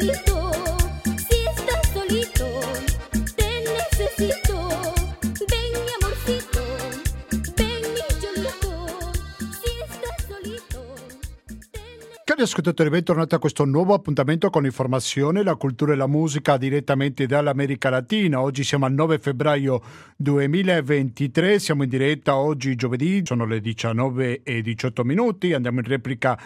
Thank you. Cari ascoltatori, bentornati a questo nuovo appuntamento con informazione, la cultura e la musica direttamente dall'America Latina. Oggi siamo al 9 febbraio 2023, siamo in diretta oggi giovedì, sono le 19 e 18 minuti, andiamo in replica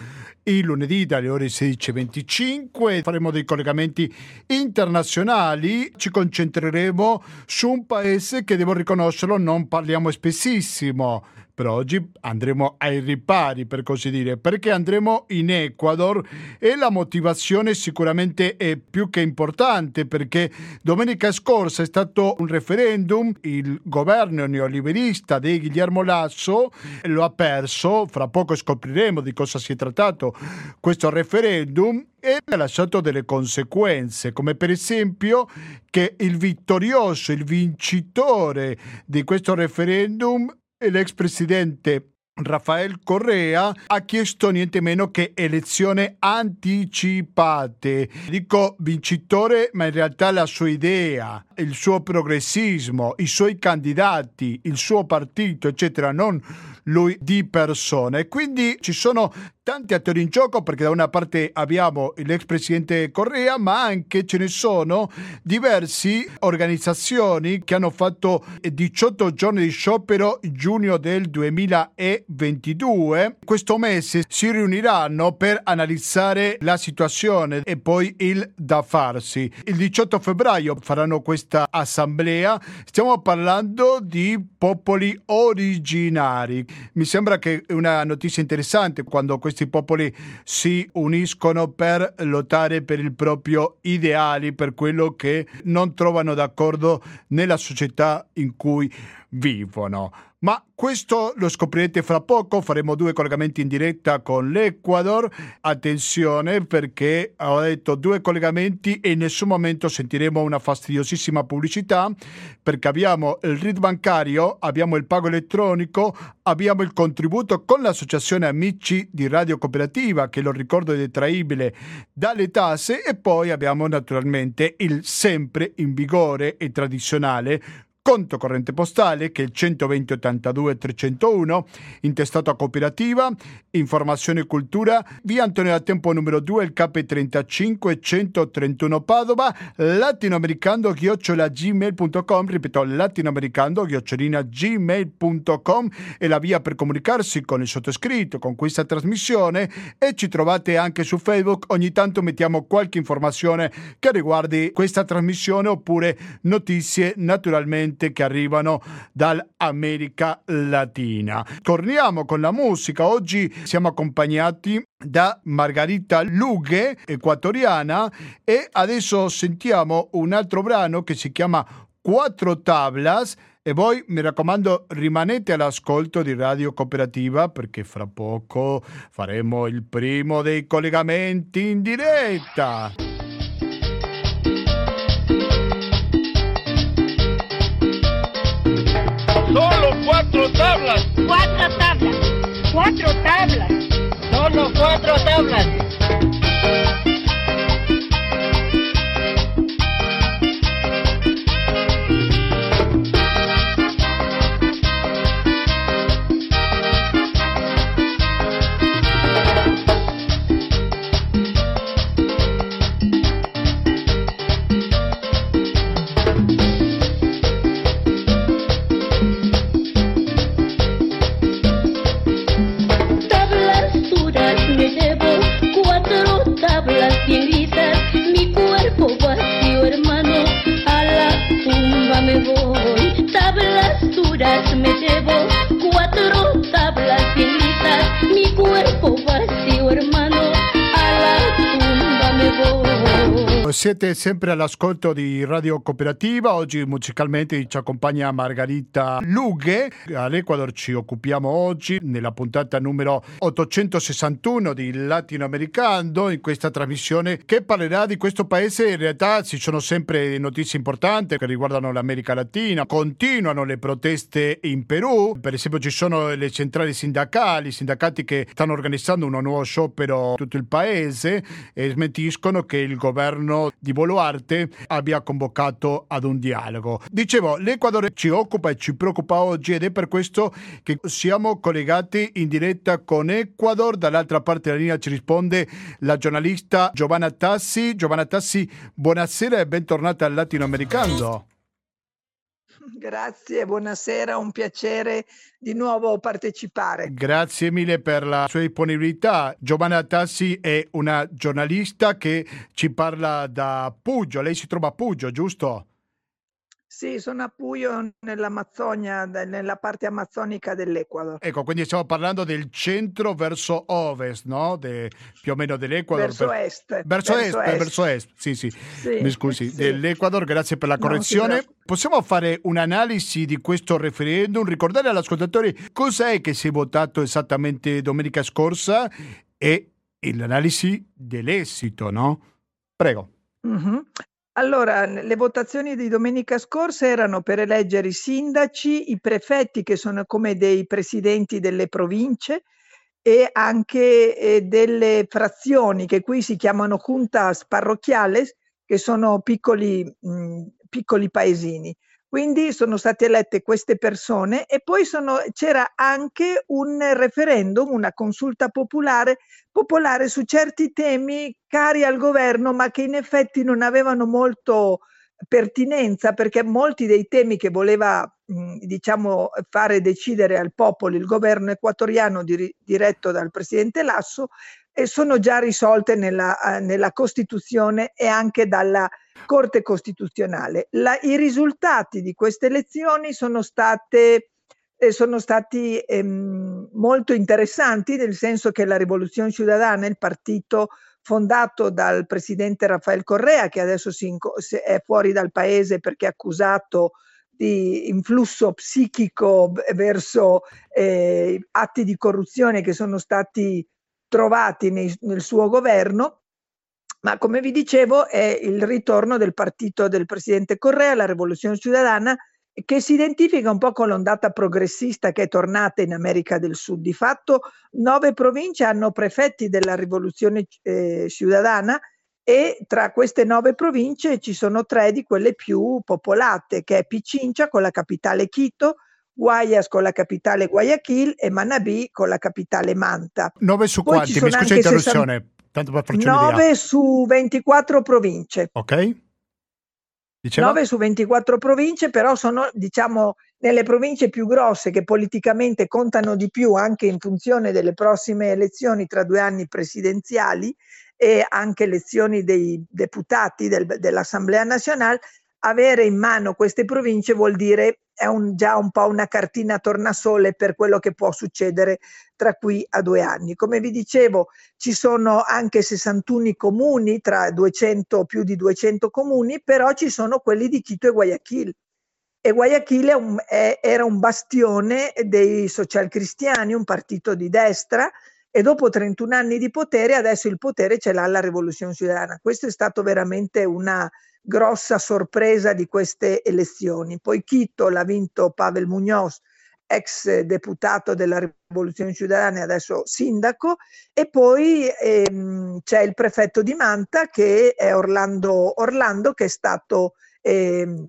il lunedì dalle ore 16.25, faremo dei collegamenti internazionali, ci concentreremo su un paese che devo riconoscerlo non parliamo spessissimo per oggi. Andremo ai ripari, per così dire, perché andremo in Ecuador e la motivazione sicuramente è più che importante perché domenica scorsa è stato un referendum, il governo neoliberista di Guillermo Lasso lo ha perso, fra poco scopriremo di cosa si è trattato questo referendum e ha lasciato delle conseguenze, come per esempio che il vittorioso, il vincitore di questo referendum l'ex presidente Rafael Correa ha chiesto niente meno che elezioni anticipate. Dico vincitore, ma in realtà la sua idea, il suo progressismo, i suoi candidati, il suo partito, eccetera, non lui di persona. Quindi ci sono tanti attori in gioco perché da una parte abbiamo l'ex presidente Correa, ma anche ce ne sono diverse organizzazioni che hanno fatto 18 giorni di sciopero in giugno del 2022. Questo mese si riuniranno per analizzare la situazione e poi il da farsi. Il 18 febbraio faranno questa assemblea. Stiamo parlando di popoli originari. Mi sembra che è una notizia interessante quando questi popoli si uniscono per lottare per i propri ideali, per quello che non trovano d'accordo nella società in cui vivono. Ma questo lo scoprirete fra poco, faremo due collegamenti in diretta con l'Ecuador. Attenzione perché ho detto due collegamenti e in nessun momento sentiremo una fastidiosissima pubblicità perché abbiamo il RID bancario, abbiamo il pago elettronico, abbiamo il contributo con l'associazione Amici di Radio Cooperativa che lo ricordo è detraibile dalle tasse e poi abbiamo naturalmente il sempre in vigore e tradizionale conto corrente postale che è il 120 82 301, intestato a cooperativa, informazione e cultura, via Antonio da Tempo numero 2, il KP35 131 Padova, latinoamericano chiocciola gmail.com, ripeto latinoamericano chiocciolina gmail.com è la via per comunicarsi con il sottoscritto, con questa trasmissione e ci trovate anche su Facebook, ogni tanto mettiamo qualche informazione che riguardi questa trasmissione oppure notizie naturalmente gente che arrivano dall'America Latina. Torniamo con la musica. Oggi siamo accompagnati da Margarita Lughe, equatoriana, e adesso sentiamo un altro brano che si chiama Quattro Tablas. E voi mi raccomando rimanete all'ascolto di Radio Cooperativa perché fra poco faremo il primo dei collegamenti in diretta. Cuatro tablas. Cuatro tablas. Solo cuatro tablas. salva seu irmão. Siete sempre all'ascolto di Radio Cooperativa. Oggi musicalmente ci accompagna Margarita Lughe. All'Ecuador ci occupiamo oggi nella puntata numero 861 di Latinoamericano in questa trasmissione che parlerà di questo paese. In realtà ci sono sempre notizie importanti che riguardano l'America Latina. Continuano le proteste in Perù. Per esempio ci sono le centrali sindacali, i sindacati che stanno organizzando un nuovo sciopero in tutto il paese e smentiscono che il governo di Boluarte abbia convocato ad un dialogo. Dicevo, l'Ecuador ci occupa e ci preoccupa oggi ed è per questo che siamo collegati in diretta con Ecuador. Dall'altra parte della linea ci risponde la giornalista Giovanna Tassi. Giovanna Tassi, buonasera e bentornata al Latinoamericano. Grazie, buonasera, un piacere di nuovo partecipare. Grazie mille per la sua disponibilità. Giovanna Tassi è una giornalista che ci parla da Puggio. Lei si trova a Puggio, giusto? Sì, sono a Puyo nell'Amazzonia, nella parte amazzonica dell'Ecuador. Ecco, quindi stiamo parlando del centro verso ovest, no? De, più o meno dell'Ecuador. Verso per, est. Verso, est, est, verso est, sì, sì. sì Mi scusi, sì. dell'Ecuador, grazie per la correzione. Possiamo fare un'analisi di questo referendum, ricordare agli ascoltatori cos'è che si è votato esattamente domenica scorsa e l'analisi dell'esito, no? Prego. Mm-hmm. Allora, le votazioni di domenica scorsa erano per eleggere i sindaci, i prefetti che sono come dei presidenti delle province e anche eh, delle frazioni che qui si chiamano juntas parrocchiales, che sono piccoli, mh, piccoli paesini. Quindi sono state elette queste persone e poi sono, c'era anche un referendum, una consulta popolare, popolare su certi temi cari al governo, ma che in effetti non avevano molto pertinenza perché molti dei temi che voleva diciamo fare decidere al popolo il governo equatoriano di, diretto dal presidente Lasso e sono già risolte nella, nella Costituzione e anche dalla Corte Costituzionale. La, I risultati di queste elezioni sono, state, eh, sono stati ehm, molto interessanti, nel senso che la Rivoluzione Ciudadana, il partito fondato dal presidente Rafael Correa, che adesso si, è fuori dal paese perché è accusato di influsso psichico verso eh, atti di corruzione che sono stati trovati nei, nel suo governo, ma come vi dicevo è il ritorno del partito del presidente Correa, la rivoluzione ciudadana, che si identifica un po' con l'ondata progressista che è tornata in America del Sud. Di fatto nove province hanno prefetti della rivoluzione eh, ciudadana e tra queste nove province ci sono tre di quelle più popolate, che è Pichincha con la capitale Quito, Guayas con la capitale Guayaquil e Manabí con la capitale Manta. 9 su Poi quanti? Mi scusi l'interruzione, 60... tanto per farci 9 su 24 province. Ok. Diceva? 9 su 24 province, però sono diciamo nelle province più grosse che politicamente contano di più anche in funzione delle prossime elezioni tra due anni presidenziali e anche elezioni dei deputati del, dell'Assemblea nazionale, avere in mano queste province vuol dire è un, già un po' una cartina tornasole per quello che può succedere tra qui a due anni. Come vi dicevo, ci sono anche 61 comuni, tra 200 più di 200 comuni, però ci sono quelli di Quito e Guayaquil. E Guayaquil è un, è, era un bastione dei socialcristiani, un partito di destra, e dopo 31 anni di potere adesso il potere ce l'ha la rivoluzione ciudadana. Questo è stato veramente una grossa sorpresa di queste elezioni. Poi Quito l'ha vinto Pavel Muñoz, ex deputato della rivoluzione ciudadana e adesso sindaco, e poi ehm, c'è il prefetto di Manta che è Orlando, Orlando che è stato ehm,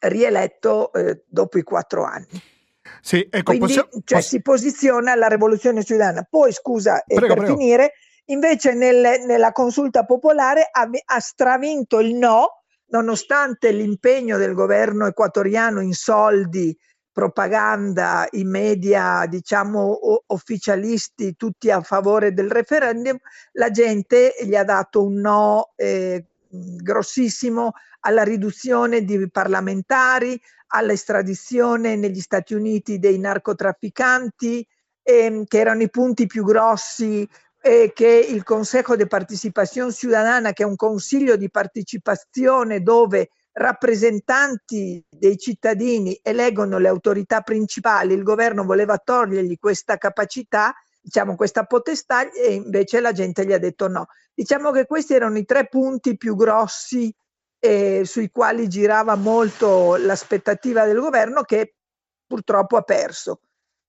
rieletto eh, dopo i quattro anni. Sì, ecco, Quindi possiamo, cioè, poss- si posiziona la rivoluzione ciudadana. Poi, scusa, prego, per prego. finire, invece nel, nella consulta popolare ha, ha, stravinto il no, nonostante l'impegno del governo equatoriano in soldi, propaganda, i media, diciamo, ufficialisti, tutti a favore del referendum, la gente gli ha dato un no eh, grossissimo alla riduzione di parlamentari, all'estradizione negli Stati Uniti dei narcotrafficanti, ehm, che erano i punti più grossi eh, che il Consejo de Participación Ciudadana, che è un consiglio di partecipazione dove rappresentanti dei cittadini eleggono le autorità principali, il governo voleva togliergli questa capacità, diciamo questa potestà e invece la gente gli ha detto no. Diciamo che questi erano i tre punti più grossi eh, sui quali girava molto l'aspettativa del governo che purtroppo ha perso.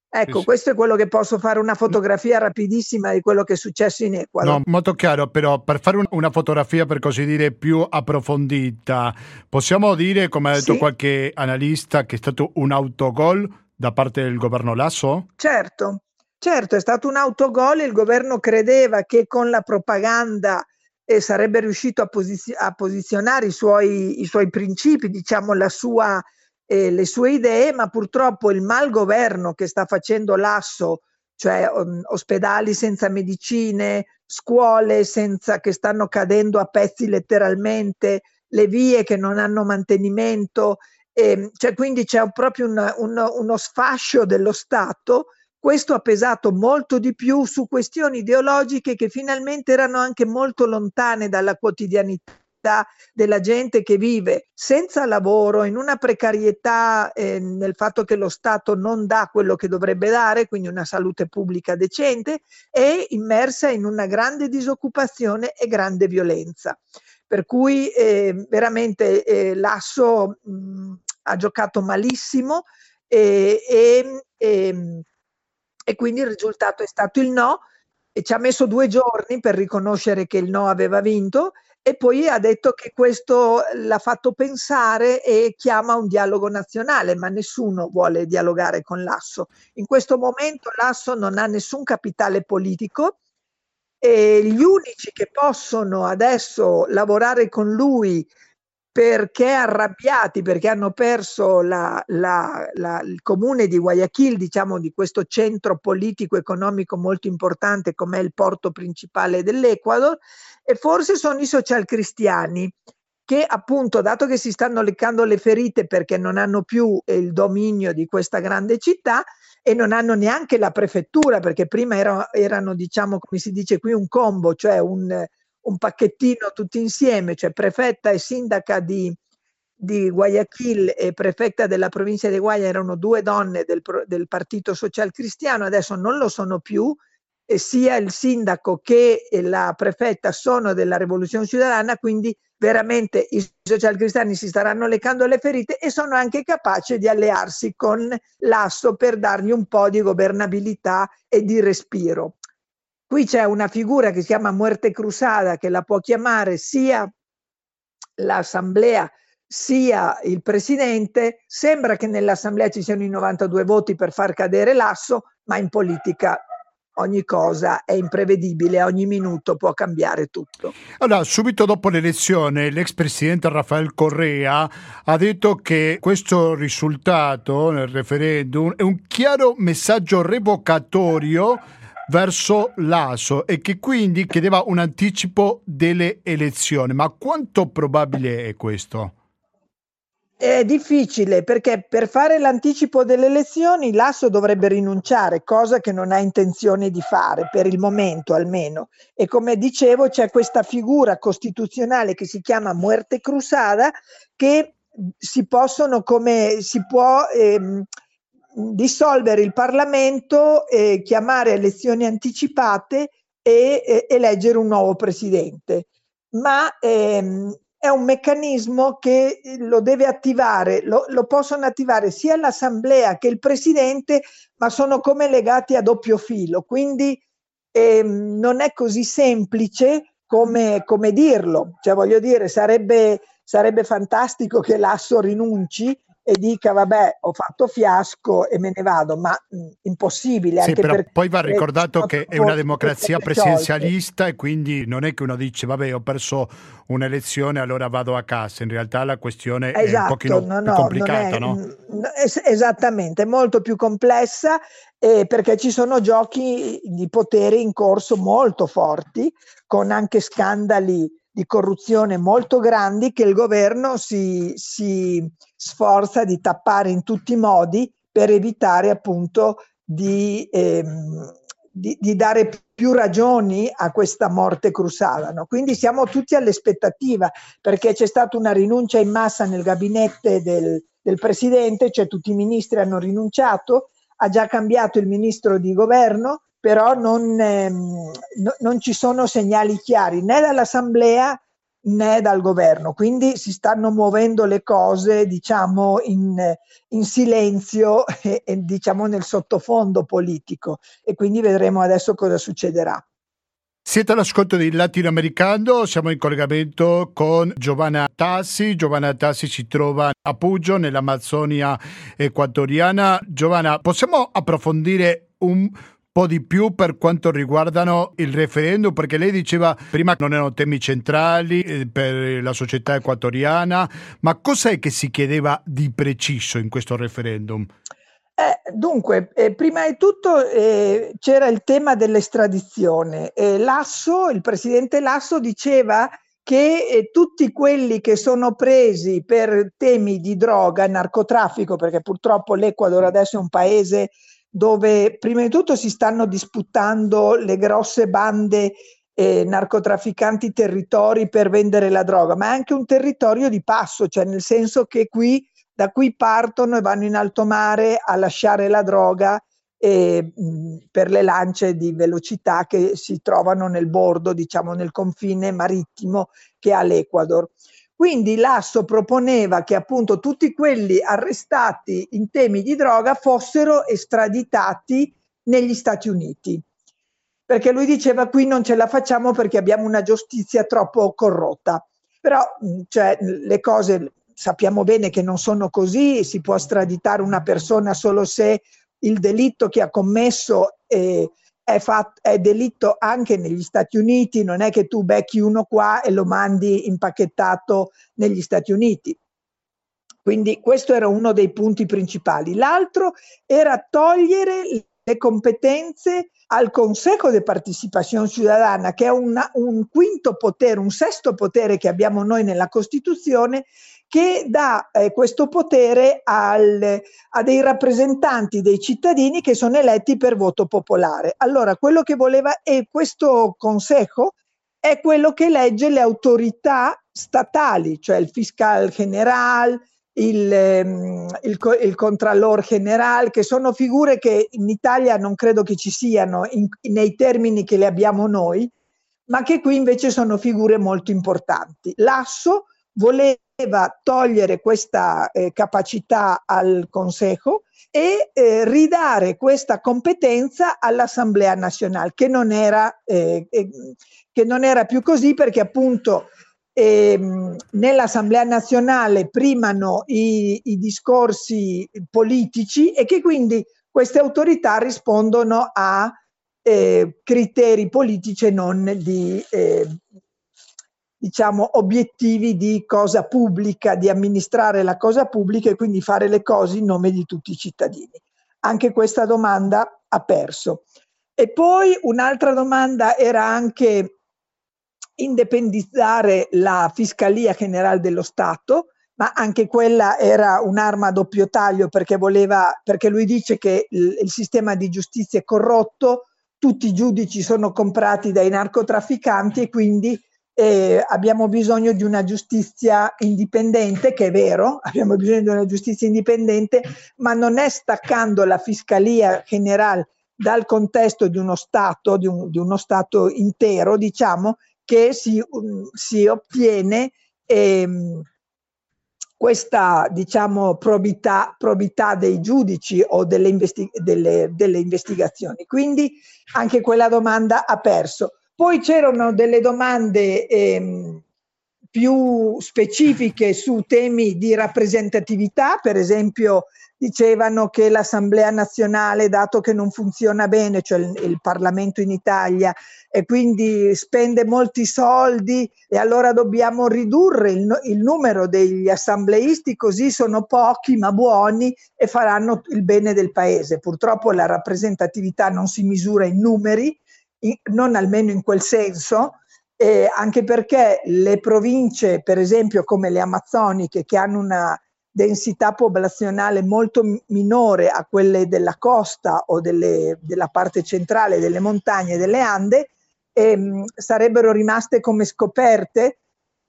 Ecco, questo è quello che posso fare una fotografia rapidissima di quello che è successo in Ecuador. No, molto chiaro, però per fare un, una fotografia per così dire più approfondita, possiamo dire, come ha detto sì. qualche analista, che è stato un autogol da parte del governo Lasso? Certo, certo, è stato un autogol, il governo credeva che con la propaganda eh, sarebbe riuscito a, posizio- a posizionare i suoi, i suoi principi, diciamo la sua eh, le sue idee, ma purtroppo il malgoverno che sta facendo l'asso, cioè um, ospedali senza medicine, scuole senza, che stanno cadendo a pezzi letteralmente, le vie che non hanno mantenimento, eh, cioè quindi c'è proprio un, un, uno sfascio dello Stato. Questo ha pesato molto di più su questioni ideologiche che finalmente erano anche molto lontane dalla quotidianità della gente che vive senza lavoro, in una precarietà eh, nel fatto che lo Stato non dà quello che dovrebbe dare, quindi una salute pubblica decente, e immersa in una grande disoccupazione e grande violenza. Per cui eh, veramente eh, l'Asso mh, ha giocato malissimo e, e, e, e quindi il risultato è stato il no e ci ha messo due giorni per riconoscere che il no aveva vinto e poi ha detto che questo l'ha fatto pensare e chiama un dialogo nazionale, ma nessuno vuole dialogare con l'Asso. In questo momento l'Asso non ha nessun capitale politico e gli unici che possono adesso lavorare con lui perché arrabbiati, perché hanno perso la, la, la, il comune di Guayaquil, diciamo di questo centro politico economico molto importante come è il porto principale dell'Ecuador, e forse sono i social cristiani che appunto, dato che si stanno leccando le ferite perché non hanno più il dominio di questa grande città e non hanno neanche la prefettura, perché prima erano, erano diciamo, come si dice qui, un combo, cioè un, un pacchettino tutti insieme, cioè prefetta e sindaca di, di Guayaquil e prefetta della provincia di Guaya erano due donne del, del Partito Social Cristiano, adesso non lo sono più, eh, sia il sindaco che la prefetta sono della rivoluzione cittadina, quindi veramente i social cristiani si staranno leccando le ferite e sono anche capaci di allearsi con l'asso per dargli un po' di governabilità e di respiro. Qui c'è una figura che si chiama Muerte Crusada che la può chiamare sia l'assemblea sia il presidente. Sembra che nell'assemblea ci siano i 92 voti per far cadere l'asso, ma in politica ogni cosa è imprevedibile, ogni minuto può cambiare tutto. Allora, subito dopo l'elezione, l'ex presidente Rafael Correa ha detto che questo risultato nel referendum è un chiaro messaggio revocatorio verso l'ASO e che quindi chiedeva un anticipo delle elezioni. Ma quanto probabile è questo? È difficile perché per fare l'anticipo delle elezioni l'Asso dovrebbe rinunciare, cosa che non ha intenzione di fare per il momento almeno. E come dicevo c'è questa figura costituzionale che si chiama Muerte Crusada che si possono come si può ehm, dissolvere il Parlamento, eh, chiamare elezioni anticipate e eh, eleggere un nuovo presidente. Ma ehm, è un meccanismo che eh, lo deve attivare, lo, lo, possono attivare sia l'assemblea che il presidente, ma sono come legati a doppio filo, quindi ehm, non è così semplice come, come dirlo. Cioè, voglio dire, sarebbe, sarebbe fantastico che l'Asso rinunci e dica vabbè ho fatto fiasco e me ne vado, ma mh, impossibile. Sì, però poi va ricordato che è una democrazia presidenzialista e quindi non è che uno dice vabbè ho perso un'elezione allora vado a casa, in realtà la questione esatto, è un esatto, pochino no, no, complicata, è, no? Es- esattamente, è molto più complessa eh, perché ci sono giochi di potere in corso molto forti con anche scandali di corruzione molto grandi che il governo si, si sforza di tappare in tutti i modi per evitare appunto di, ehm, di, di, dare più ragioni a questa morte crusada. No? Quindi siamo tutti all'aspettativa perché c'è stata una rinuncia in massa nel gabinetto del, del Presidente, cioè tutti i ministri hanno rinunciato, ha già cambiato il ministro di governo, però non, ehm, no, non ci sono segnali chiari né dall'Assemblea né dal governo, quindi si stanno muovendo le cose diciamo in, in silenzio e, e diciamo nel sottofondo politico e quindi vedremo adesso cosa succederà. Siete all'ascolto di Latinoamericano, siamo in collegamento con Giovanna Tassi. Giovanna Tassi si trova a Puggio, nell'Amazzonia equatoriana. Giovanna, possiamo approfondire un po' di più per quanto riguardano il referendum, perché lei diceva prima che non erano temi centrali eh, per la società equatoriana, ma cos'è che si chiedeva di preciso in questo referendum? Eh, dunque, eh, prima di tutto eh, c'era il tema dell'estradizione. Lasso, il presidente Lasso diceva che eh, tutti quelli che sono presi per temi di droga, narcotraffico, perché purtroppo l'Ecuador adesso è un paese dove prima di tutto si stanno disputando le grosse bande eh, narcotrafficanti territori per vendere la droga, ma è anche un territorio di passo, cioè nel senso che qui, da qui partono e vanno in alto mare a lasciare la droga eh, per le lance di velocità che si trovano nel bordo, diciamo nel confine marittimo che ha l'Ecuador. Quindi l'Asso proponeva che appunto tutti quelli arrestati in temi di droga fossero estraditati negli Stati Uniti. Perché lui diceva qui non ce la facciamo perché abbiamo una giustizia troppo corrotta. Però cioè, le cose sappiamo bene che non sono così, si può estraditare una persona solo se il delitto che ha commesso è, è, fatto, è, delitto anche negli Stati Uniti, non è che tu becchi uno qua e lo mandi impacchettato negli Stati Uniti. Quindi questo era uno dei punti principali. L'altro era togliere le competenze al Consejo de Participación Ciudadana, che è una, un quinto potere, un sesto potere che abbiamo noi nella Costituzione, che dà eh, questo potere al, a dei rappresentanti dei cittadini che sono eletti per voto popolare. Allora, quello che voleva, e questo Consejo è quello che elegge le autorità statali, cioè il fiscal general, il, ehm, il, il contrallor general, che sono figure che in Italia non credo che ci siano in, nei termini che le abbiamo noi, ma che qui invece sono figure molto importanti. L'asso voleva togliere questa eh, capacità al Consejo e eh, ridare questa competenza all'Assemblea nazionale, che non era, eh, eh che non era più così perché appunto ehm, nell'Assemblea nazionale primano i, i discorsi politici e che quindi queste autorità rispondono a eh, criteri politici e non di eh, diciamo, obiettivi di cosa pubblica, di amministrare la cosa pubblica e quindi fare le cose in nome di tutti i cittadini. Anche questa domanda ha perso. E poi un'altra domanda era anche indipendizzare la Fiscalia Generale dello Stato, ma anche quella era un'arma a doppio taglio perché, voleva, perché lui dice che il, il sistema di giustizia è corrotto, tutti i giudici sono comprati dai narcotrafficanti e quindi eh, abbiamo bisogno di una giustizia indipendente, che è vero, abbiamo bisogno di una giustizia indipendente, ma non è staccando la Fiscalia Generale dal contesto di uno Stato, di, un, di uno Stato intero, diciamo, che si, um, si ottiene ehm, questa diciamo, probità, probità, dei giudici o delle, investi- delle, delle investigazioni. Quindi anche quella domanda ha perso. Poi c'erano delle domande ehm, più specifiche su temi di rappresentatività, per esempio dicevano che l'Assemblea nazionale, dato che non funziona bene, cioè il, il, Parlamento in Italia, e quindi spende molti soldi e allora dobbiamo ridurre il, il numero degli assembleisti, così sono pochi ma buoni e faranno il bene del paese. Purtroppo la rappresentatività non si misura in numeri, non almeno in quel senso, eh, anche perché le province, per esempio come le amazzoniche, che hanno una densità popolazionale molto minore a quelle della costa o delle, della parte centrale delle montagne delle Ande, ehm, sarebbero rimaste come scoperte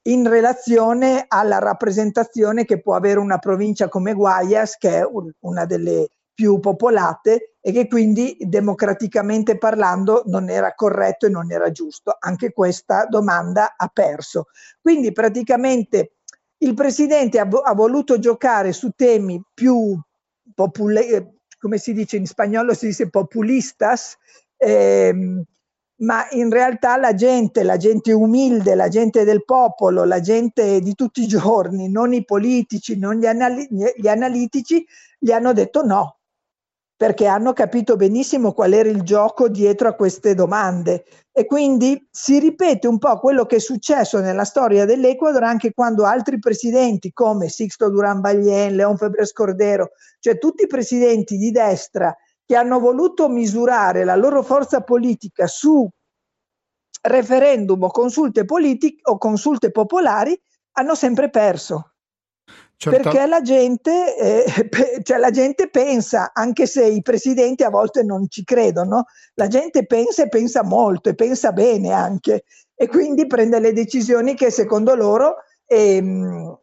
in relazione alla rappresentazione che può avere una provincia come Guayas, che è un, una delle più popolate e che quindi democraticamente parlando non era corretto e non era giusto. Anche questa domanda ha perso. Quindi praticamente il presidente ha, ha voluto giocare su temi più popolari, come si dice in spagnolo, si dice populistas, ehm, ma in realtà la gente, la gente umilde, la gente del popolo, la gente di tutti i giorni, non i politici, non gli, anali- gli analitici, gli hanno detto no, perché hanno capito benissimo qual era il gioco dietro a queste domande. E quindi si ripete un po' quello che è successo nella storia dell'Ecuador anche quando altri presidenti come Sixto Duran Baglien, Leon Febres Cordero, cioè tutti i presidenti di destra che hanno voluto misurare la loro forza politica su referendum o consulte politiche o consulte popolari, hanno sempre perso. Certo. Perché la gente, eh, cioè la gente pensa, anche se i presidenti a volte non ci credono, la gente pensa e pensa molto e pensa bene anche e quindi prende le decisioni che secondo loro ehm,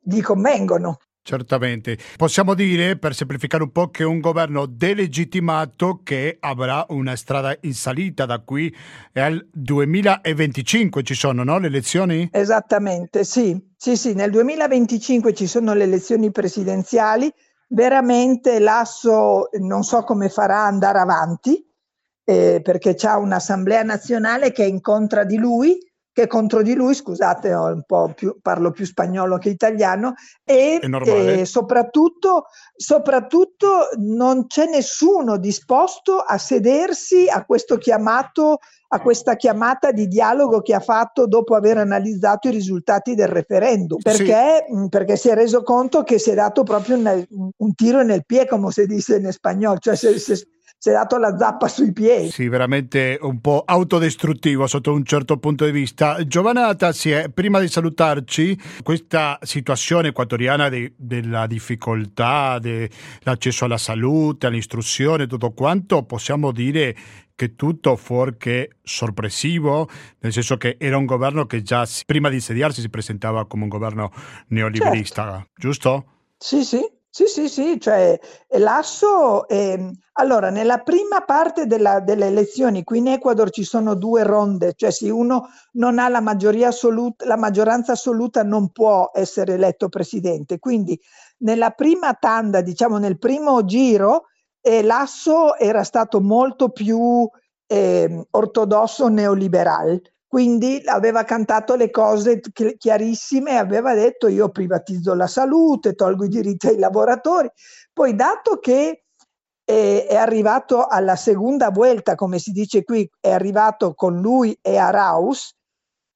gli convengono. Certamente. Possiamo dire, per semplificare un po', che un governo delegittimato che avrà una strada in salita da qui al 2025 ci sono, no? Le elezioni? Esattamente, sì. Sì, sì, nel 2025 ci sono le elezioni presidenziali. Veramente l'asso non so come farà andare avanti, eh, perché c'è un'assemblea nazionale che è in contra di lui che contro di lui, scusate, più, parlo più spagnolo che italiano, e, e soprattutto, soprattutto, non c'è nessuno disposto a sedersi a questo chiamato a questa chiamata di dialogo che ha fatto dopo aver analizzato i risultati del referendum, perché, sì. perché si è reso conto che si è dato proprio un, un tiro nel piede, come si dice in spagnolo, cioè se, se, si è dato la zappa sui piedi. Sì, veramente un po' autodistruttivo sotto un certo punto di vista. Giovanna Tassi, prima di salutarci, questa situazione equatoriana de, della difficoltà, dell'accesso alla salute, all'istruzione, tutto quanto, possiamo dire che tutto fuorché sorpresivo, nel senso che era un governo che già prima di insediarsi si presentava come un governo neoliberista, certo. giusto? Sì, sì, sì, sì, sì, cioè l'asso, eh, allora nella prima parte della, delle elezioni, qui in Ecuador ci sono due ronde, cioè se uno non ha la, assoluta, la maggioranza assoluta non può essere eletto presidente, quindi nella prima tanda, diciamo nel primo giro, eh, l'asso era stato molto più eh, ortodosso neoliberale quindi aveva cantato le cose chiarissime aveva detto io privatizzo la salute, tolgo i diritti ai lavoratori. Poi dato che è, è arrivato alla seconda vuelta, come si dice qui, è arrivato con lui e Araus,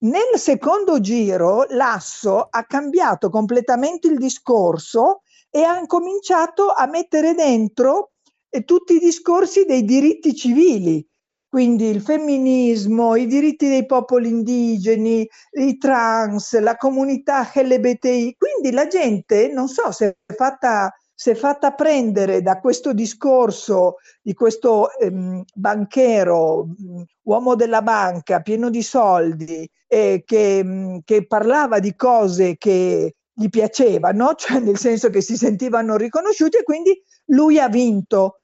nel secondo giro l'Asso ha cambiato completamente il discorso e ha cominciato a mettere dentro eh, tutti i discorsi dei diritti civili quindi il femminismo, i diritti dei popoli indigeni, i trans, la comunità LGBTI. Quindi la gente, non so se è fatta, si è fatta prendere da questo discorso di questo ehm, banchero, mm, uomo della banca, pieno di soldi, eh, che, mm, che parlava di cose che gli piacevano, cioè nel senso che si sentivano riconosciuti e quindi lui ha vinto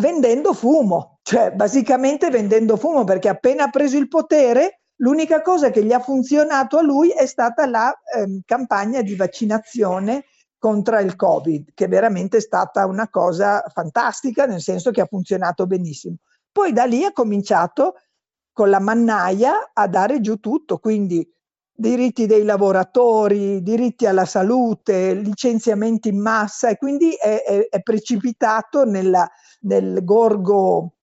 vendendo fumo, cioè basicamente vendendo fumo perché appena ha preso il potere l'unica cosa che gli ha funzionato a lui è stata la eh, campagna di vaccinazione contro il Covid, che veramente è stata una cosa fantastica, nel senso che ha funzionato benissimo. Poi da lì ha cominciato con la mannaia a dare giù tutto, quindi diritti dei lavoratori, diritti alla salute, licenziamenti in massa e quindi è, è, è precipitato nella, nel gorgo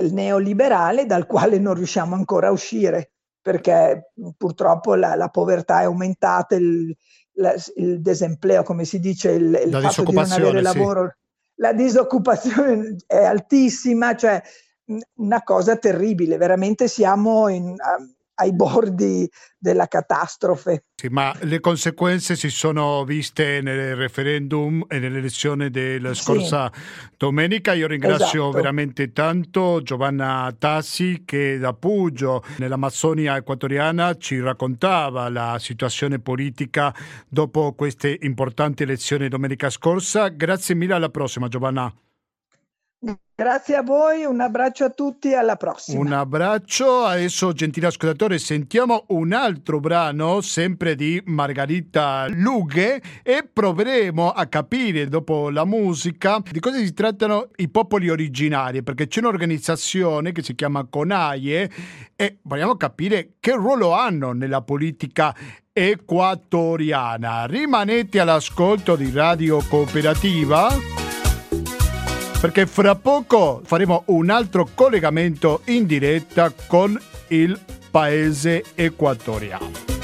neoliberale dal quale non riusciamo ancora a uscire perché purtroppo la, la povertà è aumentata, il, la, il desempleo, come si dice, il, il fatto di non avere lavoro, sì. la disoccupazione è altissima, cioè una cosa terribile, veramente siamo in, ai bordi della catastrofe. Sì, ma le conseguenze si sono viste nel referendum e nell'elezione della scorsa sì. domenica. Io ringrazio esatto. veramente tanto Giovanna Tassi che da Puggio, nell'Amazzonia equatoriana, ci raccontava la situazione politica dopo queste importanti elezioni domenica scorsa. Grazie mille, alla prossima Giovanna. Grazie a voi, un abbraccio a tutti, alla prossima. Un abbraccio, adesso gentile ascoltatore sentiamo un altro brano sempre di Margarita Lughe e proveremo a capire dopo la musica di cosa si trattano i popoli originari perché c'è un'organizzazione che si chiama CONAIE e vogliamo capire che ruolo hanno nella politica equatoriana. Rimanete all'ascolto di Radio Cooperativa perché fra poco faremo un altro collegamento in diretta con il paese equatoriano.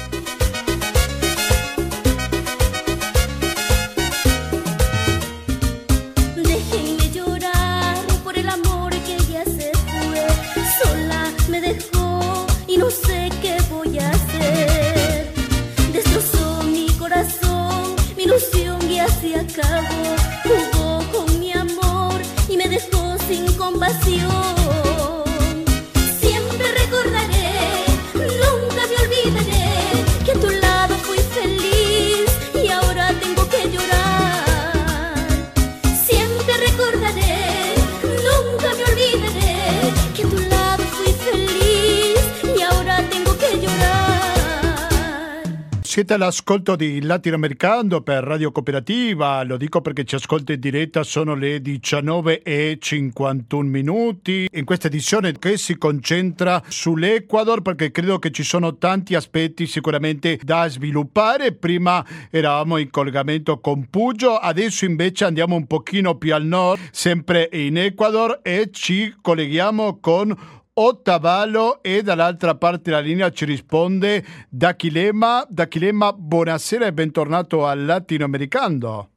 Siete all'ascolto di Latinoamericano per Radio Cooperativa, lo dico perché ci ascolta in diretta, sono le 19 e 51 minuti. In questa edizione che si concentra sull'Ecuador perché credo che ci sono tanti aspetti sicuramente da sviluppare. Prima eravamo in collegamento con Puggio, adesso invece andiamo un pochino più al nord, sempre in Ecuador e ci colleghiamo con Ottavalo e dall'altra parte della linea ci risponde Dachilema. Dachilema, buonasera e bentornato al Latinoamericano.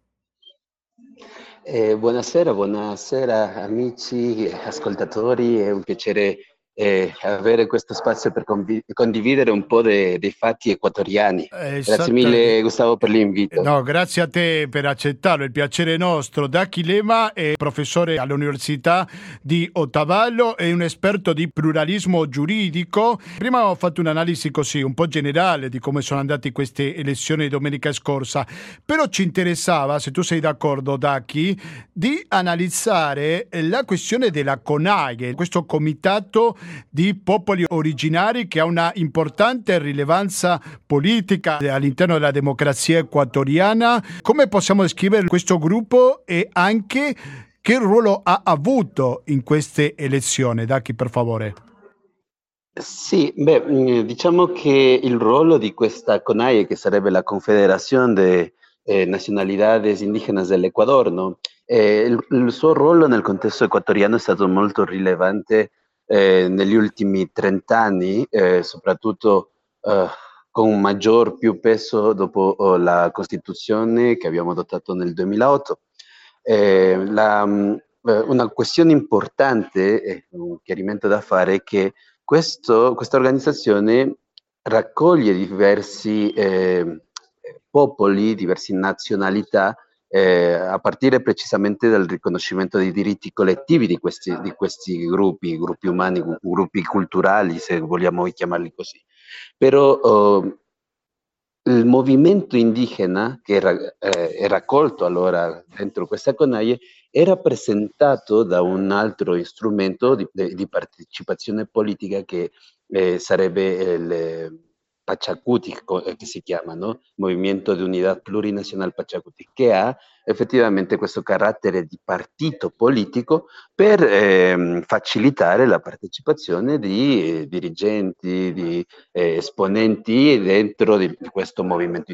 Eh, buonasera, buonasera amici, ascoltatori, è un piacere eh, avere questo spazio per convi- condividere un po' de- dei fatti equatoriani. Grazie mille Gustavo per l'invito. No, grazie a te per accettarlo, il piacere nostro. Daki Lema è professore all'Università di Ottavallo, è un esperto di pluralismo giuridico. Prima ho fatto un'analisi così un po' generale di come sono andate queste elezioni domenica scorsa, però ci interessava, se tu sei d'accordo Daki, di analizzare la questione della CONAIE, questo comitato di popoli originari che ha una importante rilevanza politica all'interno della democrazia equatoriana. Come possiamo descrivere questo gruppo e anche che ruolo ha avuto in queste elezioni? Daki, per favore. Sì, beh, mm, diciamo che il ruolo di questa CONAIE, che sarebbe la Confederazione de eh, Nacionalidades Indígenas dell'Ecuador, no? eh, il, il, suo ruolo nel contesto equatoriano è stato molto rilevante eh, negli ultimi 30 anni, eh, soprattutto eh, con maggior più peso dopo oh, la Costituzione che abbiamo adottato nel 2008. Eh, la, mm, eh, una questione importante, un chiarimento da fare, è che questo, questa organizzazione raccoglie diversi popoli, diverse nazionalità eh, a partire precisamente dal riconoscimento dei diritti collettivi di questi, di questi gruppi, gruppi umani, gruppi culturali, se vogliamo chiamarli così. Però oh, il movimento indigena che era, eh, era accolto allora dentro questa conaie era presentato da un altro strumento di, di partecipazione politica che eh, sarebbe il Pachacuti, eh, che si chiama, no? Movimento di Unità Plurinazionale Pachacuti, che ha effettivamente questo carattere di partito politico per eh, facilitare la partecipazione di eh, dirigenti, di eh, esponenti dentro di, di, questo movimento.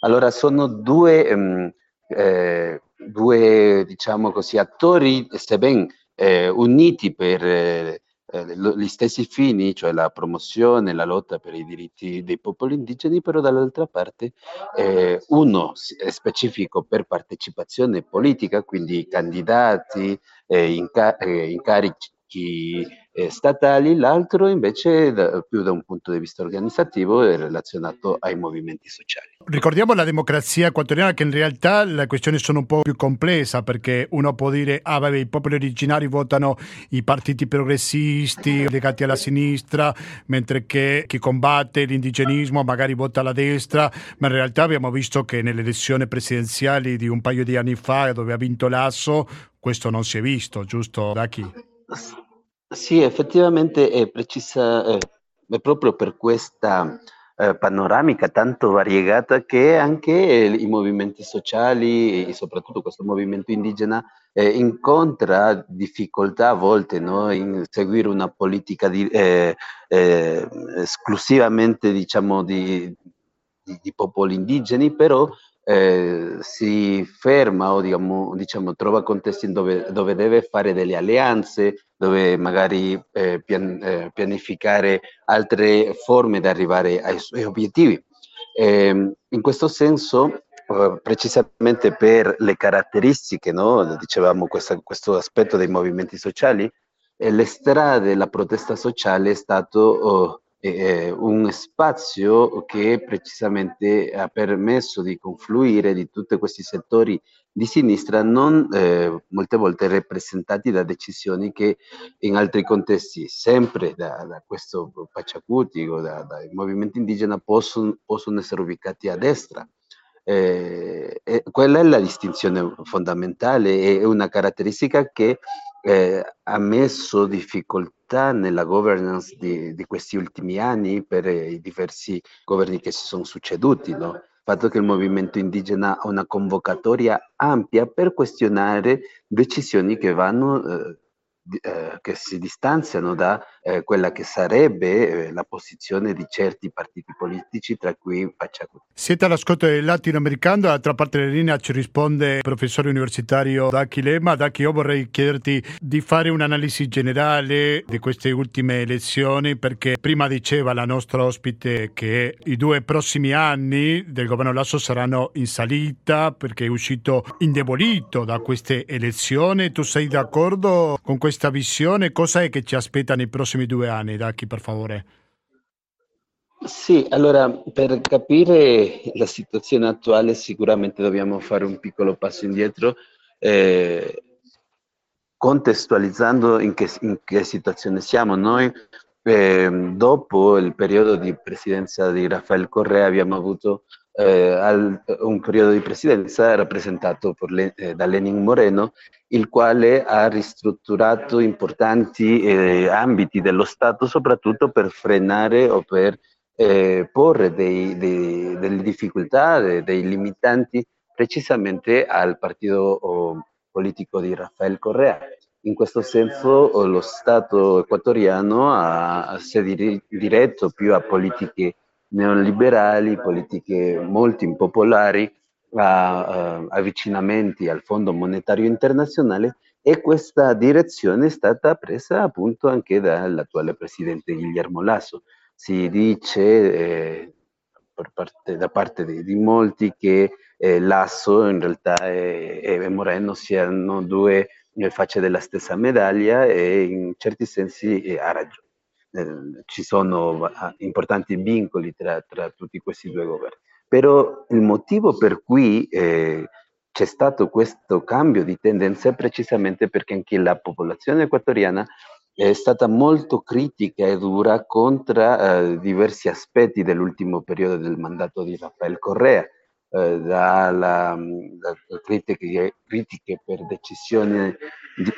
Allora sono due, ehm, eh, due diciamo così, attori, sebbene eh, uniti per gli stessi fini, cioè la promozione, la lotta per i diritti dei popoli indigeni, però dall'altra parte eh, uno specifico per partecipazione politica, quindi candidati, eh, inca- eh, incarichi blocchi eh, statali, l'altro invece da, più da un punto di vista organizzativo è relazionato ai movimenti sociali. Ricordiamo la democrazia equatoriana che in realtà la questione sono un po' più complessa perché uno può dire ah vabbè i popoli originari votano i partiti progressisti legati alla sinistra mentre che chi combatte l'indigenismo magari vota alla destra ma in realtà abbiamo visto che nelle elezioni presidenziali di un paio di anni fa dove ha vinto Lasso questo non si è visto, giusto Daki? Sì, effettivamente è precisa, eh, è proprio per questa eh, panoramica tanto variegata che anche i movimenti sociali e soprattutto questo movimento indigena eh, incontra difficoltà a volte no, in seguire una politica di, eh, eh, esclusivamente diciamo, di, di, di popoli indigeni, però eh, si ferma o diciamo, diciamo, trova contesti dove, dove, deve fare delle alleanze, dove magari eh, pian, eh, pianificare altre forme di arrivare ai suoi obiettivi. Ehm, in questo senso, eh, precisamente per le caratteristiche, no? dicevamo questa, questo aspetto dei movimenti sociali, eh, le strade della protesta sociale è stato... Oh, eh, un spazio che precisamente ha permesso di confluire di tutti questi settori di sinistra non eh, molte volte rappresentati da decisioni che in altri contesti, sempre da, da questo Paciacuti da, dai movimenti indigeni, possono, possono essere ubicati a destra. Eh, quella è la distinzione fondamentale, è una caratteristica che eh, ha messo difficoltà nella governance di, di, questi ultimi anni per i diversi governi che si sono succeduti. No? Il fatto che il movimento indigena ha una convocatoria ampia per questionare decisioni che vanno eh, che si distanziano da eh, quella che sarebbe eh, la posizione di certi partiti politici, tra cui Pachacuti. Siete all'ascolto del latinoamericano, dall'altra parte della linea ci risponde il professore universitario Daki Lema. Daki, io vorrei chiederti di fare un'analisi generale di queste ultime elezioni, perché prima diceva la nostra ospite che i due prossimi anni del governo Lasso saranno in salita, perché è uscito indebolito da queste elezioni. Tu sei d'accordo con questo? Questa visione, cosa è che ci aspetta nei prossimi due anni, Dacchi, per favore? Sì, allora per capire la situazione attuale sicuramente dobbiamo fare un piccolo passo indietro, eh, contestualizzando in che, in che, situazione siamo. Noi eh, dopo il periodo di presidenza di Rafael Correa abbiamo avuto eh, al, un periodo di presidenza rappresentato le, eh, da Lenin Moreno, il quale ha ristrutturato importanti eh, ambiti dello Stato, soprattutto per frenare o per eh, porre dei, dei, delle difficoltà, dei, dei, limitanti precisamente al partito politico di Rafael Correa. In questo senso lo Stato equatoriano ha, si è diretto più a politiche neoliberali, politiche molto impopolari, a, uh, avvicinamenti al Fondo Monetario Internazionale e questa direzione è stata presa appunto anche dall'attuale presidente Guillermo Lasso. Si dice eh, parte, da parte di, di, molti che eh, Lasso in realtà e, Moreno siano due facce della stessa medaglia e in certi sensi eh, ha ragione. Ci sono ah, importanti vincoli tra, tra, tutti questi due governi. Però il motivo per cui eh, c'è stato questo cambio di tendenza è precisamente perché anche la popolazione equatoriana è stata molto critica e dura contro eh, diversi aspetti dell'ultimo periodo del mandato di Rafael Correa, eh, dalla, da critiche, critiche, per decisioni,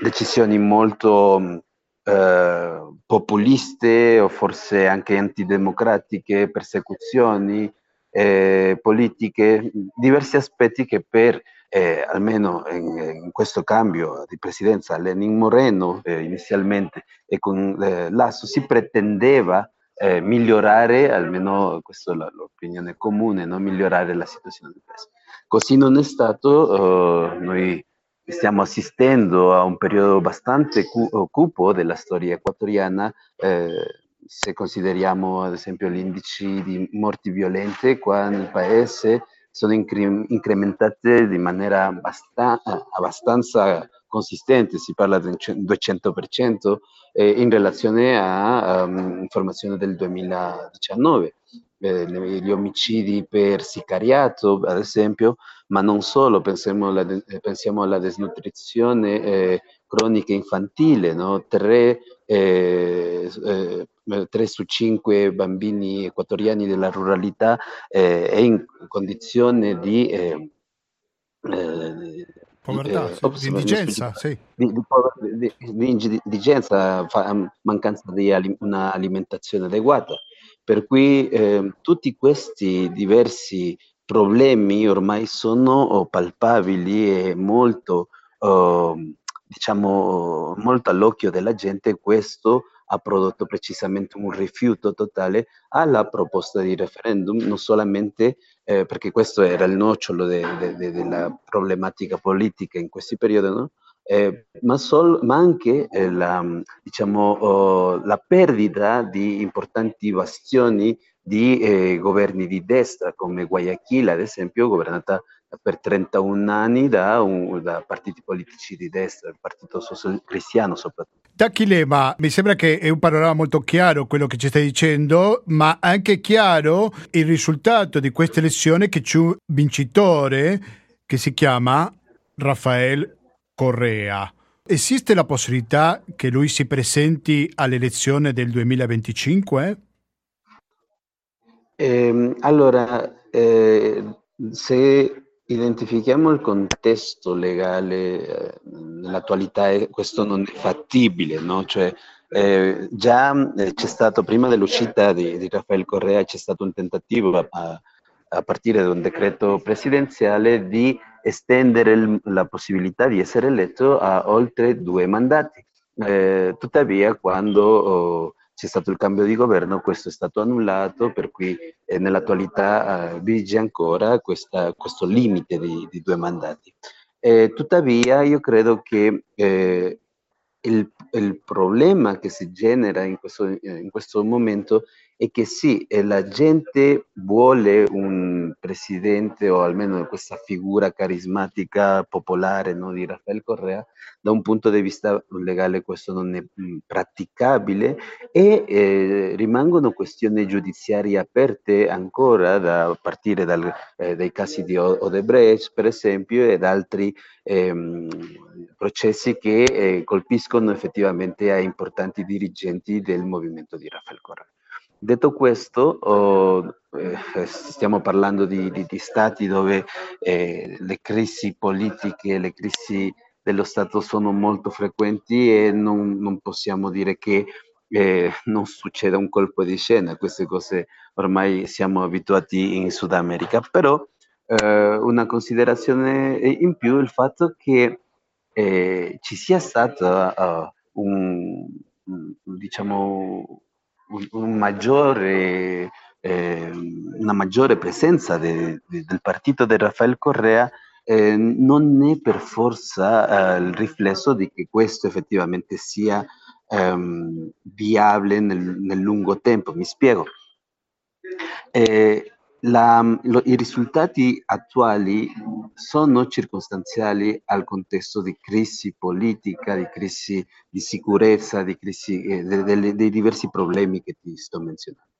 decisioni molto eh, populiste o forse anche antidemocratiche, persecuzioni eh, politiche, diversi aspetti che per, eh, almeno in, in, questo cambio di presidenza, Lenin Moreno eh, inizialmente e con eh, Lasso si pretendeva eh, migliorare, almeno questa è l'opinione comune, no? migliorare la situazione del paese. Così non è stato, noi stiamo assistendo a un periodo abbastanza cupo della storia equatoriana, eh, se consideriamo ad esempio gli indici di morti violente qua nel paese sono incre- incrementate in maniera abbastan- abbastanza consistente, si parla del 200% eh, in relazione a um, informazioni del 2019. Eh, gli omicidi per sicariato, ad esempio, ma non solo, pensiamo alla, pensiamo alla desnutrizione eh, cronica infantile, no? tre, eh, eh, 3 su 5 bambini equatoriani della ruralità eh, è in condizione di eh, eh, povertà, eh, di indigenza, sì. Di, di, di, indigenza, mancanza di una alimentazione adeguata. Per cui eh, tutti questi diversi problemi ormai sono palpabili e molto, oh, diciamo, molto all'occhio della gente. Questo ha prodotto precisamente un rifiuto totale alla proposta di referendum, non solamente eh, perché questo era il nocciolo de, de, de, della problematica politica in questi periodi, no? Eh, ma, sol, ma, anche eh, la, diciamo, oh, la, perdita di importanti bastioni di eh, governi di destra, come Guayaquil, ad esempio, governata per 31 anni da, un, da partiti politici di destra, il Partito Social Cristiano soprattutto. Da Chilema, mi sembra che è un panorama molto chiaro quello che ci stai dicendo, ma anche chiaro il risultato di questa elezione che c'è un vincitore che si chiama Rafael Correa. Esiste la possibilità che lui si presenti all'elezione del 2025? Eh, allora, eh, se identifichiamo il contesto legale eh, nell'attualità e questo non è fattibile, no? Cioè, eh, già eh, c'è stato, prima dell'uscita di, di Rafael Correa, c'è stato un tentativo a, a partire da un decreto presidenziale di estendere il, la possibilità di essere eletto a oltre due mandati. Eh, tuttavia, quando oh, c'è stato il cambio di governo, questo è stato annullato, per cui eh, nell'attualità eh, vige ancora questa, questo limite di, di due mandati. Eh, tuttavia io credo che eh, il, il, problema che si genera in questo, in questo momento è che sì, la gente vuole un presidente o almeno questa figura carismatica popolare no, di Rafael Correa, da un punto di vista legale questo non è mm, praticabile e eh, rimangono questioni giudiziarie aperte ancora da, partire dal, eh, dai casi di Odebrecht per esempio ed altri ehm, processi che eh, colpiscono effettivamente a importanti dirigenti del movimento di Rafael Correa. Detto questo, oh, eh, stiamo parlando di, di, di stati dove eh, le crisi politiche, le crisi dello Stato sono molto frequenti e non, non possiamo dire che eh, non succeda un colpo di scena, queste cose ormai siamo abituati in Sud America, però eh, una considerazione in più è il fatto che eh, ci sia stato uh, un, diciamo, un, maggiore, eh, una maggiore presenza de, de, del partito di Rafael Correa eh, non è per forza eh, il riflesso di che questo effettivamente sia ehm, viabile nel, nel, lungo tempo. Mi spiego. Eh, la, lo, I risultati attuali sono circostanziali al contesto di crisi politica, di crisi di sicurezza, di crisi, eh, de, de, dei diversi problemi che ti sto menzionando.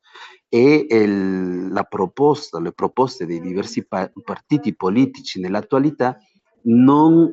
E il, la proposta, le proposte dei diversi pa- partiti politici nell'attualità non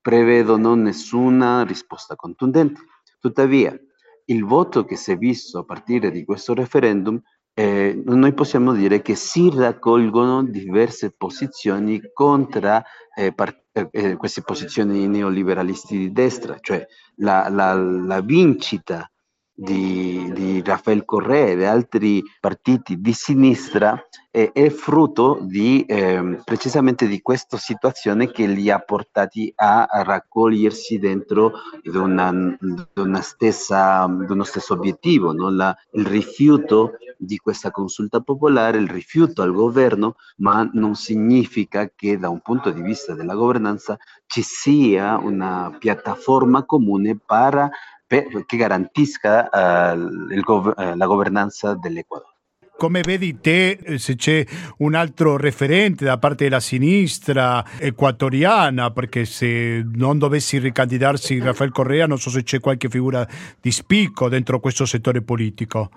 prevedono nessuna risposta contundente. Tuttavia, il voto che si è visto a partire di questo referendum eh, noi possiamo dire che si raccolgono diverse posizioni contro eh, eh, eh, queste posizioni neoliberalisti di destra, cioè la, la, la vincita di, di Rafael Correa e di altri partiti di sinistra eh, è frutto di, eh, precisamente di questa situazione che li ha portati a, raccogliersi dentro di, una, di, una stessa, di uno stesso obiettivo, no? La, il rifiuto di questa consulta popolare, il rifiuto al governo, ma non significa che da un punto di vista della governanza ci sia una piattaforma comune per, per, che garantisca uh, gov- uh, la governanza dell'Ecuador. come vedi te eh, se c'è un altro referente da parte della sinistra equatoriana, perché se non dovessi ricandidarsi Rafael Correa non so se c'è qualche figura di spicco dentro questo settore politico.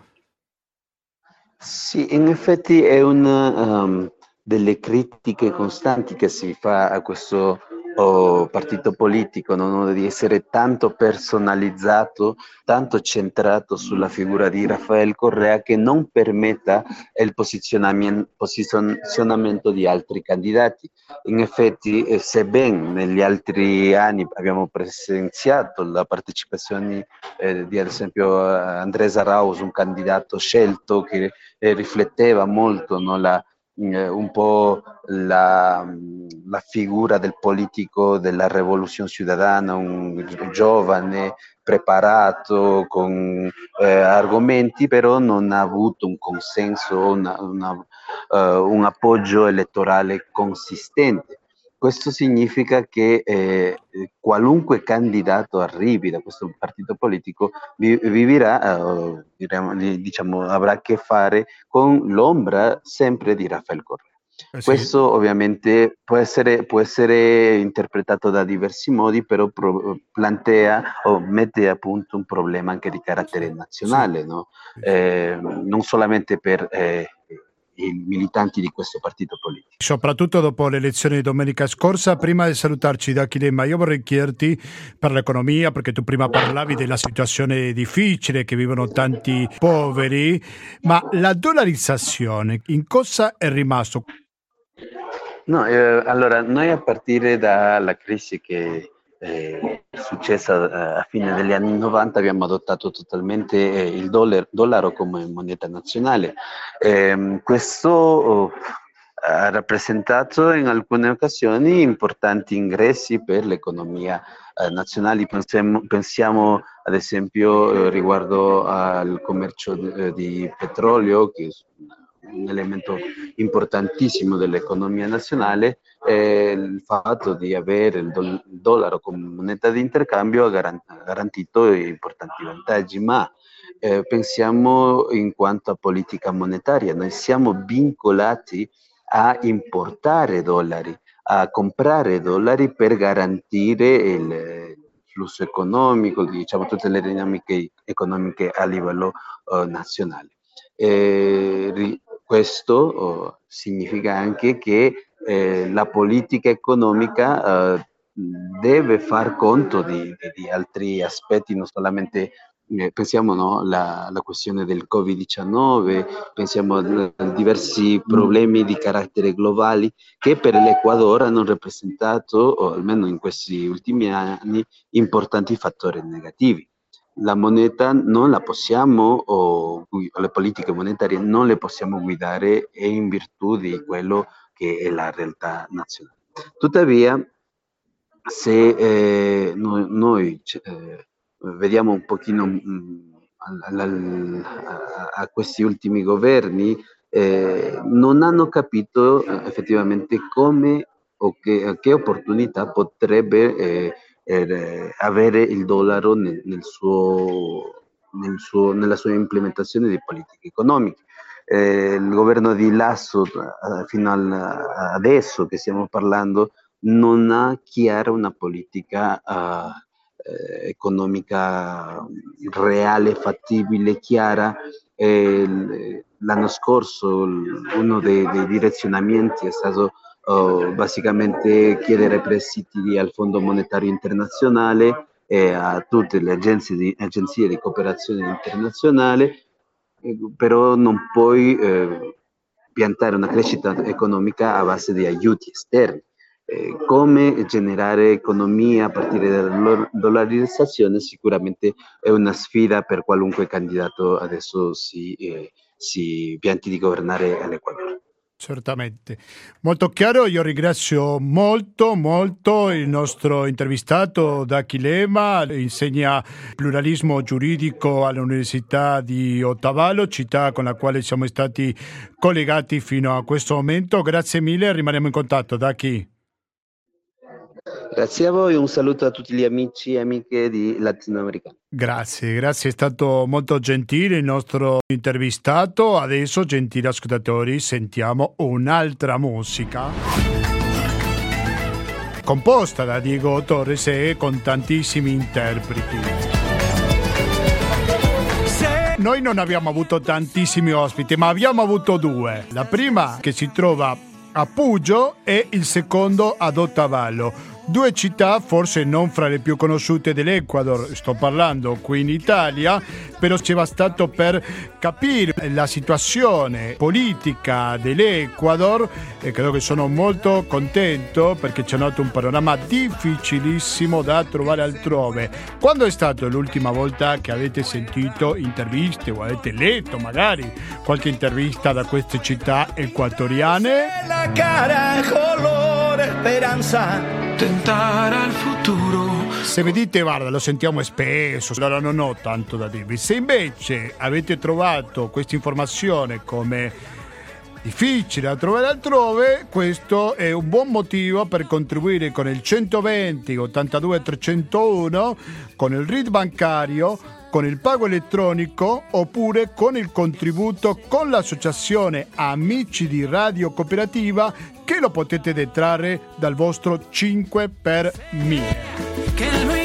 Sì, in effetti è una um, delle critiche costanti che si fa a questo o partito politico, no? di essere tanto personalizzato, tanto centrato sulla figura di Rafael Correa che non permetta il posizionamento, di altri candidati. In effetti, eh, sebbene negli altri anni abbiamo presenziato la partecipazione eh, di ad esempio Andrés Arauz, un candidato scelto che eh, rifletteva molto no? la un po' la, la, figura del politico della rivoluzione ciudadana, un giovane preparato con eh, argomenti, però non ha avuto un consenso, una, una, uh, un appoggio elettorale consistente. Questo significa che eh, qualunque candidato arrivi da questo partito politico vi, vivirà, eh, diciamo, avrà a che fare con l'ombra sempre di Rafael Correa. Eh sì. Questo ovviamente può essere, può essere, interpretato da diversi modi, però pro, plantea o mette a punto un problema anche di carattere nazionale, no? eh, non solamente per eh, i militanti di questo partito politico. Soprattutto dopo le elezioni di domenica scorsa, prima di salutarci da Chilema, io vorrei chiederti per l'economia, perché tu prima parlavi della situazione difficile che vivono tanti poveri, ma la dollarizzazione in cosa è rimasto? No, eh, allora noi a partire dalla crisi che eh, successa eh, a fine degli anni 90 abbiamo adottato totalmente eh, il dollaro, dollaro, come moneta nazionale. Eh, questo oh, ha rappresentato in alcune occasioni importanti ingressi per l'economia eh, nazionale. Pensiamo, pensiamo, ad esempio eh, riguardo al commercio di, di petrolio, che un elemento importantissimo dell'economia nazionale, eh, il fatto di avere il, do- il, dollaro come moneta di intercambio ha garant- garantito importanti vantaggi, ma eh, pensiamo in quanto a politica monetaria, noi siamo vincolati a importare dollari, a comprare dollari per garantire il flusso economico, diciamo tutte le dinamiche economiche a livello uh, nazionale. Eh, questo oh, significa anche che eh, la politica economica eh, deve far conto di, di, altri aspetti, non solamente eh, pensiamo no, alla, questione del Covid-19, pensiamo a, a, diversi problemi di carattere globali che per l'Ecuador hanno rappresentato, o almeno in questi ultimi anni, importanti fattori negativi. La moneta non la possiamo, o le politiche monetarie non le possiamo guidare in virtù di quello che è la realtà nazionale. Tuttavia, se eh, noi, noi eh, vediamo un pochino mh, mm, a, a, questi ultimi governi, eh, non hanno capito eh, effettivamente come o che, che opportunità potrebbe eh, eh, avere il dollaro nel, nel suo, nel suo, nella sua implementazione di politiche economiche. Eh, il governo di Lasso, eh, fino al, adesso che stiamo parlando, non ha chiara una politica uh, economica reale, fattibile, chiara. Eh, l'anno scorso uno dei, dei direzionamenti è stato oh, basicamente chiedere prestiti al Fondo Monetario Internazionale e a tutte le agenzie di, agenzie di cooperazione internazionale, eh, però non puoi eh, piantare una crescita economica a base di aiuti esterni. Eh, come generare economia a partire dalla dollarizzazione sicuramente è una sfida per qualunque candidato adesso si, eh, si pianti di governare all'Equador. Certamente, molto chiaro, io ringrazio molto molto il nostro intervistato Daki Lema, insegna pluralismo giuridico all'Università di Ottavalo, città con la quale siamo stati collegati fino a questo momento. Grazie mille, rimaniamo in contatto Daki. Grazie a voi, un saluto a tutti gli amici e amiche di Latinoamericano. Grazie, grazie, è stato molto gentile il nostro intervistato. Adesso, gentili ascoltatori, sentiamo un'altra musica. Composta da Diego Torres e con tantissimi interpreti. Noi non abbiamo avuto tantissimi ospiti, ma abbiamo avuto due. La prima che si trova a Pugio e il secondo ad Ottavallo due città forse non fra le più conosciute dell'Ecuador, sto parlando qui in Italia, però ci è bastato per capire la situazione politica dell'Ecuador e credo che sono molto contento perché ci hanno dato un panorama difficilissimo da trovare altrove. Quando è stata l'ultima volta che avete sentito interviste o avete letto magari qualche intervista da queste città equatoriane? La cara colore speranza tentare al futuro. Se mi dite, guarda, lo sentiamo spesso, allora non ho tanto da dirvi. Se invece avete trovato questa informazione come difficile da trovare altrove, questo è un buon motivo per contribuire con il 120 82 301, con il RID bancario, con il pago elettronico oppure con il contributo con l'associazione Amici di Radio Cooperativa che lo potete detrarre dal vostro 5 per 1000.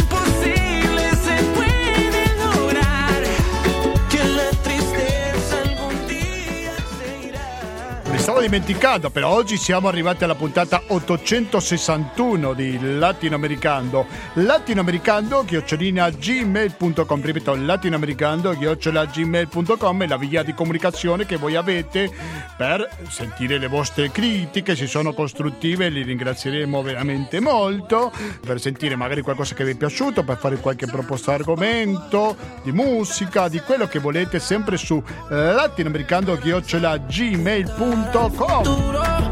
Stavo dimenticando, però oggi siamo arrivati alla puntata 861 di Latinoamericano. Latinoamericano chiocciolina gmail.com, ripeto, latinoamericano chiocciola gmail.com è la via di comunicazione che voi avete per sentire le vostre critiche, se sono costruttive li ringrazieremo veramente molto, per sentire magari qualcosa che vi è piaciuto, per fare qualche proposta argomento, di musica, di quello che volete, sempre su latinoamericano chiocciola gmail.com Duro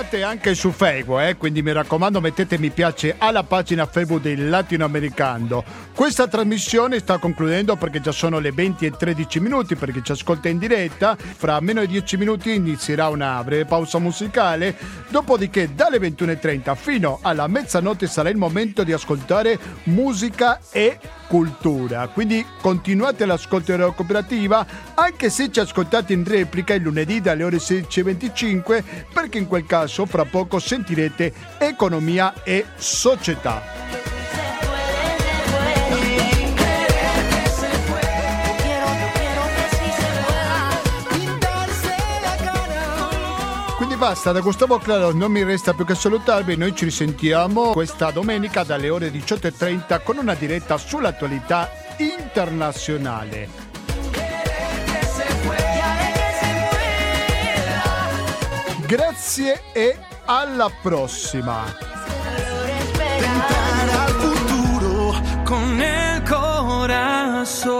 trovate anche su Facebook, eh? quindi mi raccomando mettete mi piace alla pagina Facebook del Latinoamericano. Questa trasmissione sta concludendo perché già sono le 20 e 13 minuti perché ci ascolta in diretta. Fra meno di 10 minuti inizierà una breve pausa musicale, dopodiché dalle 21.30 fino alla mezzanotte sarà il momento di ascoltare musica e cultura. Quindi continuate l'ascolto della cooperativa anche se ci ascoltate in replica il lunedì dalle ore 16.25 perché in quel caso fra poco sentirete economia e società. basta, da Gustavo Claro non mi resta più che salutarvi, noi ci risentiamo questa domenica dalle ore 18.30 con una diretta sull'attualità internazionale. Grazie e alla prossima. Tentare al futuro con el corazón.